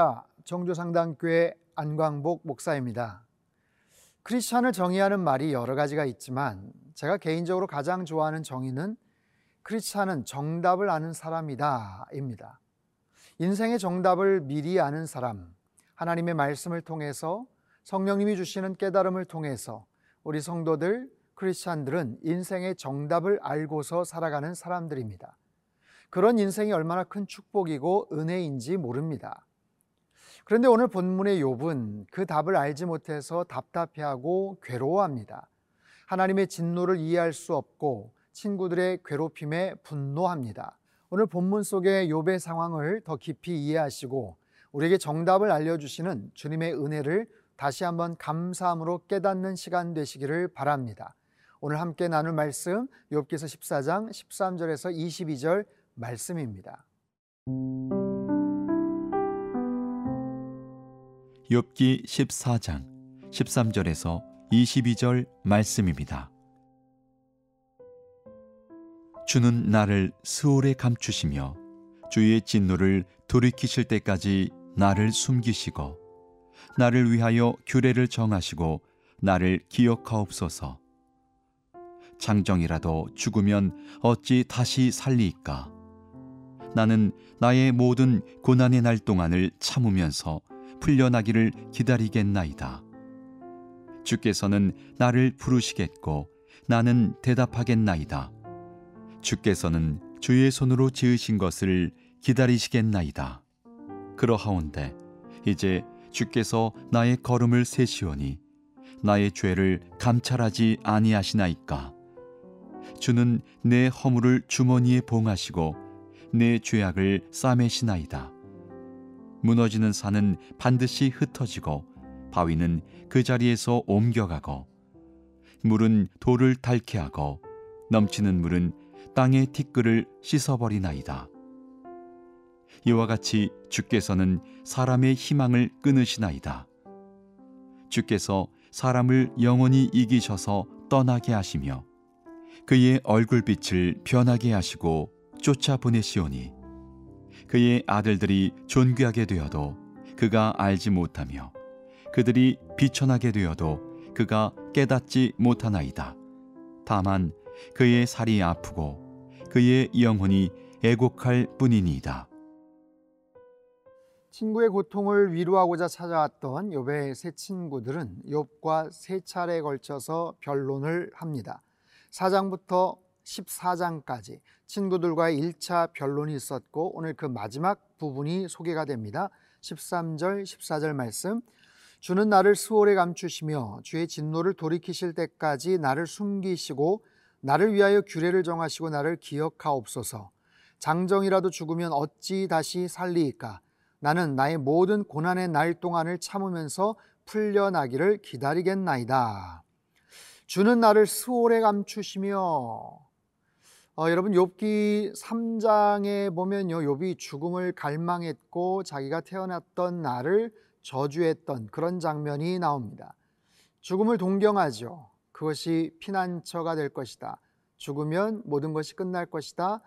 할렐루야 정조상당교회 안광복 목사입니다. 크리스찬을 정의하는 말이 여러 가지가 있지만 제가 개인적으로 가장 좋아하는 정의는 크리스찬은 정답을 아는 사람이다입니다. 인생의 정답을 미리 아는 사람, 하나님의 말씀을 통해서 성령님이 주시는 깨달음을 통해서 우리 성도들 크리스찬들은 인생의 정답을 알고서 살아가는 사람들입니다. 그런 인생이 얼마나 큰 축복이고 은혜인지 모릅니다. 그런데 오늘 본문의 욥은 그 답을 알지 못해서 답답해하고 괴로워합니다. 하나님의 진노를 이해할 수 없고 친구들의 괴롭힘에 분노합니다. 오늘 본문 속의 욥의 상황을 더 깊이 이해하시고 우리에게 정답을 알려주시는 주님의 은혜를 다시 한번 감사함으로 깨닫는 시간 되시기를 바랍니다. 오늘 함께 나눌 말씀 욥기서 14장 13절에서 22절 말씀입니다. 욥기 14장 13절에서 22절 말씀입니다. 주는 나를 스올에 감추시며 주의 진노를 돌이키실 때까지 나를 숨기시고 나를 위하여 규례를 정하시고 나를 기억하옵소서. 장정이라도 죽으면 어찌 다시 살리이까? 나는 나의 모든 고난의 날 동안을 참으면서 풀려나기를 기다리겠나이다. 주께서는 나를 부르시겠고 나는 대답하겠나이다. 주께서는 주의 손으로 지으신 것을 기다리시겠나이다. 그러하온데 이제 주께서 나의 걸음을 세시오니 나의 죄를 감찰하지 아니하시나이까. 주는 내 허물을 주머니에 봉하시고 내 죄악을 싸매시나이다. 무너지는 산은 반드시 흩어지고 바위는 그 자리에서 옮겨가고 물은 돌을 닳게 하고 넘치는 물은 땅의 티끌을 씻어버리나이다. 이와 같이 주께서는 사람의 희망을 끊으시나이다. 주께서 사람을 영원히 이기셔서 떠나게 하시며 그의 얼굴빛을 변하게 하시고 쫓아 보내시오니 그의 아들들이 존귀하게 되어도 그가 알지 못하며 그들이 비천하게 되어도 그가 깨닫지 못하나이다. 다만 그의 살이 아프고 그의 영혼이 애곡할 뿐이니이다. 친구의 고통을 위로하고자 찾아왔던 욥의 세 친구들은 욥과 세 차례에 걸쳐서 변론을 합니다. 4장부터 14장까지 친구들과의 1차 변론이 있었고 오늘 그 마지막 부분이 소개가 됩니다. 13절, 14절 말씀. 주는 나를 수월에 감추시며 주의 진노를 돌이키실 때까지 나를 숨기시고 나를 위하여 규례를 정하시고 나를 기억하옵소서. 장정이라도 죽으면 어찌 다시 살리이까? 나는 나의 모든 고난의 날 동안을 참으면서 풀려나기를 기다리겠나이다. 주는 나를 수월에 감추시며 어, 여러분 욥기 3장에 보면요 욥이 죽음을 갈망했고 자기가 태어났던 날을 저주했던 그런 장면이 나옵니다. 죽음을 동경하죠. 그것이 피난처가 될 것이다. 죽으면 모든 것이 끝날 것이다.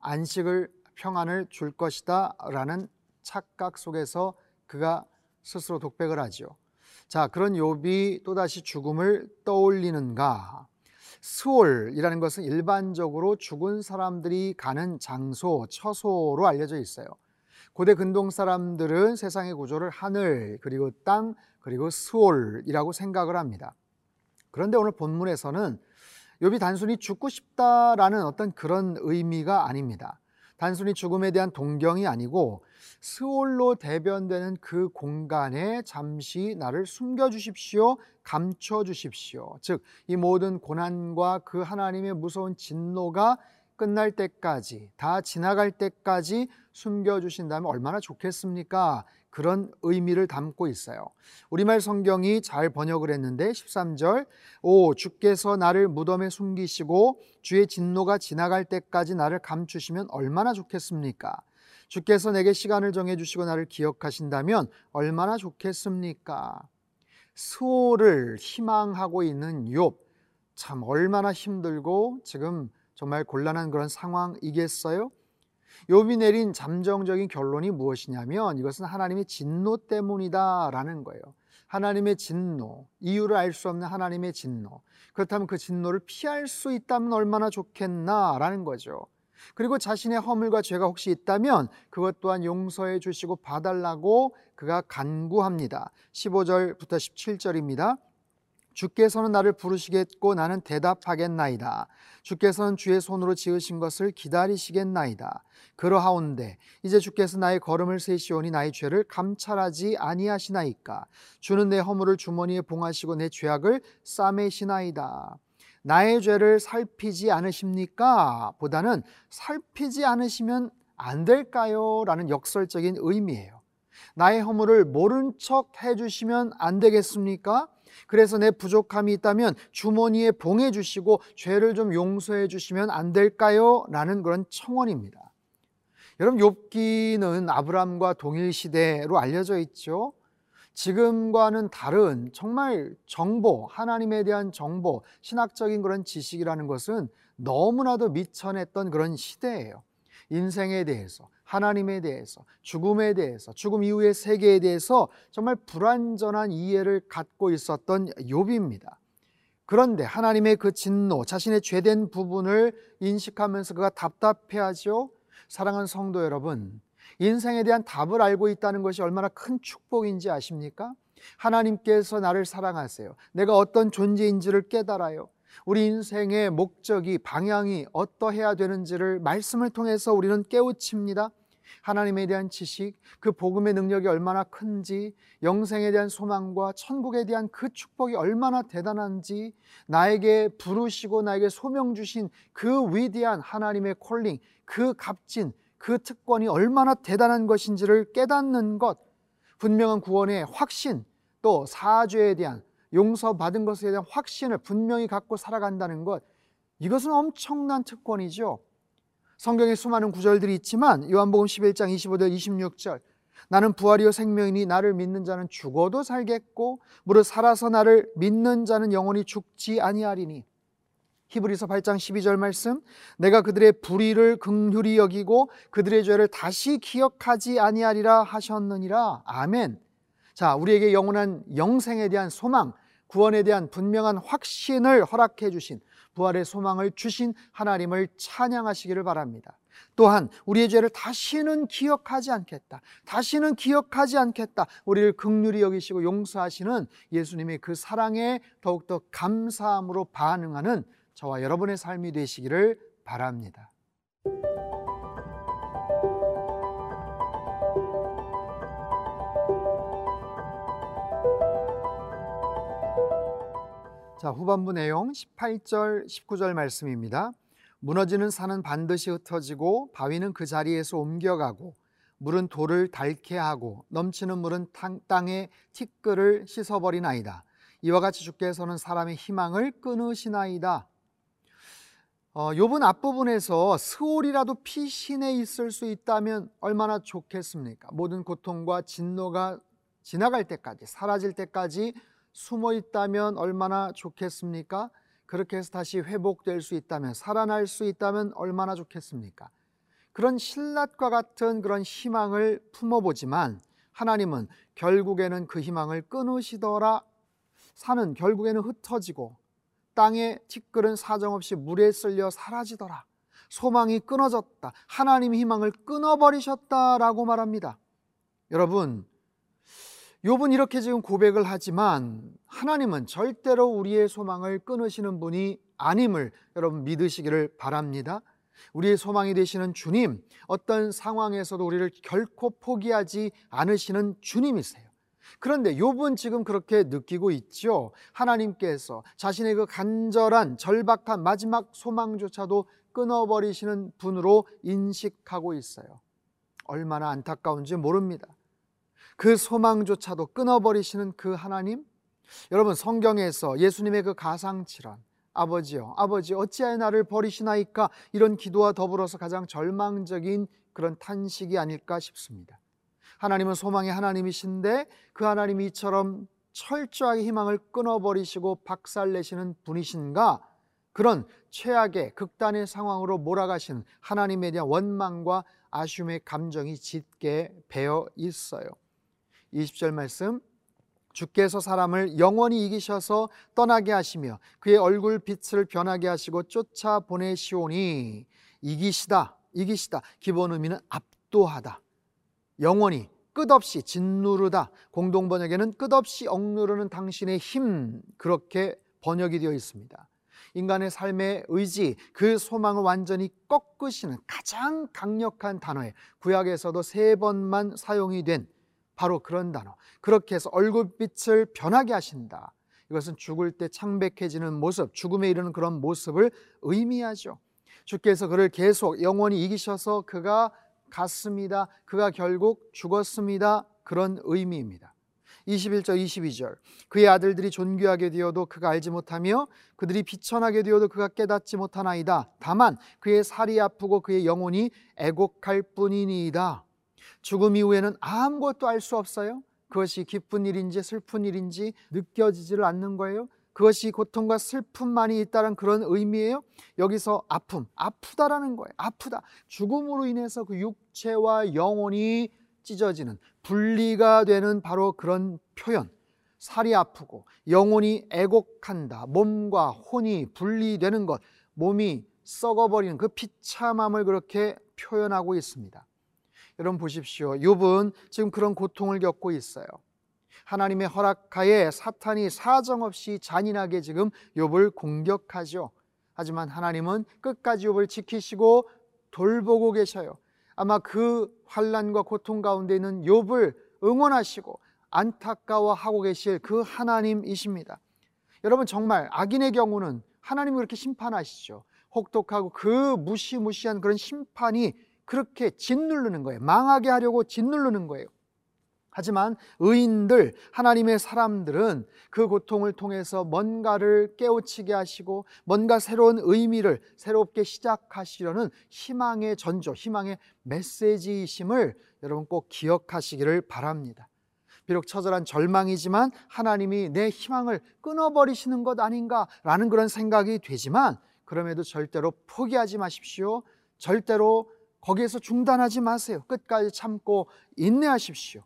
안식을 평안을 줄 것이다. 라는 착각 속에서 그가 스스로 독백을 하죠. 자, 그런 욥이 또다시 죽음을 떠올리는가? 스올이라는 것은 일반적으로 죽은 사람들이 가는 장소, 처소로 알려져 있어요. 고대 근동 사람들은 세상의 구조를 하늘, 그리고 땅, 그리고 스올이라고 생각을 합니다. 그런데 오늘 본문에서는 욥이 단순히 죽고 싶다라는 어떤 그런 의미가 아닙니다. 단순히 죽음에 대한 동경이 아니고 스올로 대변되는 그 공간에 잠시 나를 숨겨 주십시오. 감춰 주십시오. 즉, 이 모든 고난과 그 하나님의 무서운 진노가 끝날 때까지, 다 지나갈 때까지 숨겨 주신다면 얼마나 좋겠습니까? 그런 의미를 담고 있어요. 우리말 성경이 잘 번역을 했는데 13절 오 주께서 나를 무덤에 숨기시고 주의 진노가 지나갈 때까지 나를 감추시면 얼마나 좋겠습니까? 주께서 내게 시간을 정해 주시고 나를 기억하신다면 얼마나 좋겠습니까? 수호를 희망하고 있는 욥. 참 얼마나 힘들고 지금 정말 곤란한 그런 상황이겠어요? 욥이 내린 잠정적인 결론이 무엇이냐면 이것은 하나님의 진노 때문이다라는 거예요. 하나님의 진노, 이유를 알 수 없는 하나님의 진노. 그렇다면 그 진노를 피할 수 있다면 얼마나 좋겠나라는 거죠. 그리고 자신의 허물과 죄가 혹시 있다면 그것 또한 용서해 주시고 봐달라고 그가 간구합니다. 15절부터 17절입니다. 주께서는 나를 부르시겠고 나는 대답하겠나이다. 주께서는 주의 손으로 지으신 것을 기다리시겠나이다. 그러하온데 이제 주께서 나의 걸음을 세시오니 나의 죄를 감찰하지 아니하시나이까. 주는 내 허물을 주머니에 봉하시고 내 죄악을 싸매시나이다. 나의 죄를 살피지 않으십니까? 보다는 살피지 않으시면 안 될까요? 라는 역설적인 의미예요. 나의 허물을 모른 척 해주시면 안 되겠습니까? 그래서 내 부족함이 있다면 주머니에 봉해 주시고 죄를 좀 용서해 주시면 안 될까요? 라는 그런 청원입니다. 여러분 욥기는 아브람과 동일 시대로 알려져 있죠. 지금과는 다른 정말 정보, 하나님에 대한 정보, 신학적인 그런 지식이라는 것은 너무나도 미천했던 그런 시대예요. 인생에 대해서, 하나님에 대해서, 죽음에 대해서, 죽음 이후의 세계에 대해서 정말 불완전한 이해를 갖고 있었던 욥입니다. 그런데 하나님의 그 진노, 자신의 죄된 부분을 인식하면서 그가 답답해하죠. 사랑하는 성도 여러분, 인생에 대한 답을 알고 있다는 것이 얼마나 큰 축복인지 아십니까? 하나님께서 나를 사랑하세요. 내가 어떤 존재인지를 깨달아요. 우리 인생의 목적이 방향이 어떠해야 되는지를 말씀을 통해서 우리는 깨우칩니다. 하나님에 대한 지식, 그 복음의 능력이 얼마나 큰지, 영생에 대한 소망과 천국에 대한 그 축복이 얼마나 대단한지, 나에게 부르시고 나에게 소명 주신 그 위대한 하나님의 콜링, 그 값진 그 특권이 얼마나 대단한 것인지를 깨닫는 것, 분명한 구원의 확신, 또 사죄에 대한 용서받은 것에 대한 확신을 분명히 갖고 살아간다는 것, 이것은 엄청난 특권이죠. 성경에 수많은 구절들이 있지만 요한복음 11장 25절 26절 나는 부활이요 생명이니 나를 믿는 자는 죽어도 살겠고 무릇 살아서 나를 믿는 자는 영원히 죽지 아니하리니 히브리서 8장 12절 말씀 내가 그들의 불의를 긍휼히 여기고 그들의 죄를 다시 기억하지 아니하리라 하셨느니라 아멘. 자, 우리에게 영원한 영생에 대한 소망, 구원에 대한 분명한 확신을 허락해 주신 부활의 소망을 주신 하나님을 찬양하시기를 바랍니다. 또한 우리의 죄를 다시는 기억하지 않겠다. 다시는 기억하지 않겠다. 우리를 극률히 여기시고 용서하시는 예수님의 그 사랑에 더욱더 감사함으로 반응하는 저와 여러분의 삶이 되시기를 바랍니다. 자, 후반부 내용 18절, 19절 말씀입니다. 무너지는 산은 반드시 흩어지고 바위는 그 자리에서 옮겨가고 물은 돌을 닳게 하고 넘치는 물은 땅에 티끌을 씻어버리나이다. 이와 같이 주께서는 사람의 희망을 끊으시나이다. 어, 욥은 앞부분에서 스올이라도 피신해 있을 수 있다면 얼마나 좋겠습니까? 모든 고통과 진노가 지나갈 때까지 사라질 때까지 숨어 있다면 얼마나 좋겠습니까? 그렇게 해서 다시 회복될 수 있다면, 살아날 수 있다면 얼마나 좋겠습니까? 그런 신랏과 같은 그런 희망을 품어보지만 하나님은 결국에는 그 희망을 끊으시더라. 산은 결국에는 흩어지고 땅의 티끌은 사정없이 물에 쓸려 사라지더라. 소망이 끊어졌다. 하나님 희망을 끊어버리셨다라고 말합니다. 여러분, 욥은 이렇게 지금 고백을 하지만 하나님은 절대로 우리의 소망을 끊으시는 분이 아님을 여러분 믿으시기를 바랍니다. 우리의 소망이 되시는 주님, 어떤 상황에서도 우리를 결코 포기하지 않으시는 주님이세요. 그런데 욥은 지금 그렇게 느끼고 있죠. 하나님께서 자신의 그 간절한 절박한 마지막 소망조차도 끊어버리시는 분으로 인식하고 있어요. 얼마나 안타까운지 모릅니다. 그 소망조차도 끊어버리시는 그 하나님? 여러분 성경에서 예수님의 그 가상칠환 아버지요 아버지 어찌하여 나를 버리시나이까 이런 기도와 더불어서 가장 절망적인 그런 탄식이 아닐까 싶습니다. 하나님은 소망의 하나님이신데 그 하나님이 이처럼 철저하게 희망을 끊어버리시고 박살내시는 분이신가? 그런 최악의 극단의 상황으로 몰아가신 하나님에 대한 원망과 아쉬움의 감정이 짙게 배어 있어요. 20절 말씀. 주께서 사람을 영원히 이기셔서 떠나게 하시며 그의 얼굴 빛을 변하게 하시고 쫓아 보내시오니 이기시다 이기시다. 기본 의미는 압도하다. 영원히 끝없이 짓누르다. 공동 번역에는 끝없이 억누르는 당신의 힘 그렇게 번역이 되어 있습니다. 인간의 삶의 의지, 그 소망을 완전히 꺾으시는 가장 강력한 단어에 구약에서도 세 번만 사용이 된 바로 그런 단어. 그렇게 해서 얼굴빛을 변하게 하신다. 이것은 죽을 때 창백해지는 모습, 죽음에 이르는 그런 모습을 의미하죠. 주께서 그를 계속 영원히 이기셔서 그가 갔습니다. 그가 결국 죽었습니다. 그런 의미입니다. 21절 22절 그의 아들들이 존귀하게 되어도 그가 알지 못하며 그들이 비천하게 되어도 그가 깨닫지 못하나이다. 다만 그의 살이 아프고 그의 영혼이 애곡할 뿐이니이다. 죽음 이후에는 아무것도 알 수 없어요. 그것이 기쁜 일인지 슬픈 일인지 느껴지지를 않는 거예요. 그것이 고통과 슬픔만이 있다는 그런 의미예요. 여기서 아픔, 아프다라는 거예요. 아프다. 죽음으로 인해서 그 육체와 영혼이 찢어지는 분리가 되는 바로 그런 표현. 살이 아프고 영혼이 애곡한다. 몸과 혼이 분리되는 것, 몸이 썩어버리는 그 비참함을 그렇게 표현하고 있습니다. 여러분 보십시오. 욥은 지금 그런 고통을 겪고 있어요. 하나님의 허락하에 사탄이 사정없이 잔인하게 지금 욥을 공격하죠. 하지만 하나님은 끝까지 욥을 지키시고 돌보고 계셔요. 아마 그 환란과 고통 가운데 있는 욥을 응원하시고 안타까워하고 계실 그 하나님이십니다. 여러분 정말 악인의 경우는 하나님이 그렇게 심판하시죠. 혹독하고 그 무시무시한 그런 심판이 그렇게 짓누르는 거예요. 망하게 하려고 짓누르는 거예요. 하지만 의인들, 하나님의 사람들은 그 고통을 통해서 뭔가를 깨우치게 하시고 뭔가 새로운 의미를 새롭게 시작하시려는 희망의 전조, 희망의 메시지이심을 여러분 꼭 기억하시기를 바랍니다. 비록 처절한 절망이지만 하나님이 내 희망을 끊어버리시는 것 아닌가라는 그런 생각이 되지만 그럼에도 절대로 포기하지 마십시오. 절대로 거기에서 중단하지 마세요. 끝까지 참고 인내하십시오.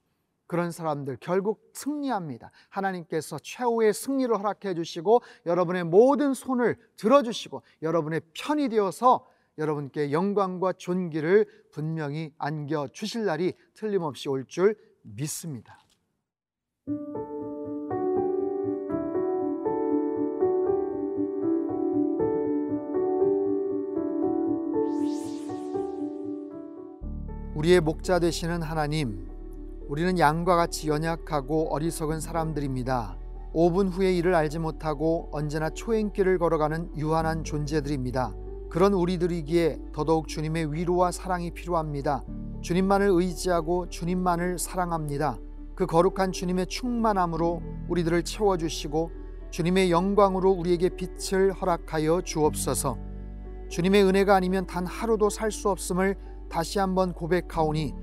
그런 사람들 결국 승리합니다. 하나님께서 최후의 승리를 허락해 주시고 여러분의 모든 손을 들어 주시고 여러분의 편이 되어서 여러분께 영광과 존귀를 분명히 안겨 주실 날이 틀림없이 올 줄 믿습니다. 우리의 목자 되시는 하나님, 우리는 양과 같이 연약하고 어리석은 사람들입니다. 5분 후에 일을 알지 못하고 언제나 초행길을 걸어가는 유한한 존재들입니다. 그런 우리들이기에 더더욱 주님의 위로와 사랑이 필요합니다. 주님만을 의지하고 주님만을 사랑합니다. 그 거룩한 주님의 충만함으로 우리들을 채워주시고 주님의 영광으로 우리에게 빛을 허락하여 주옵소서. 주님의 은혜가 아니면 단 하루도 살 수 없음을 다시 한번 고백하오니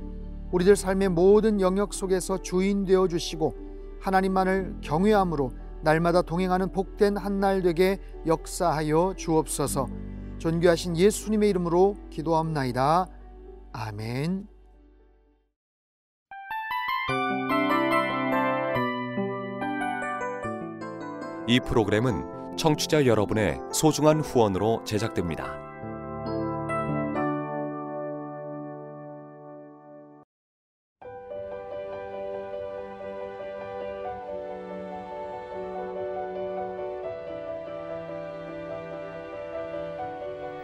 우리들 삶의 모든 영역 속에서 주인 되어 주시고 하나님만을 경외함으로 날마다 동행하는 복된 한 날 되게 역사하여 주옵소서. 존귀하신 예수님의 이름으로 기도합나이다. 아멘. 이 프로그램은 청취자 여러분의 소중한 후원으로 제작됩니다.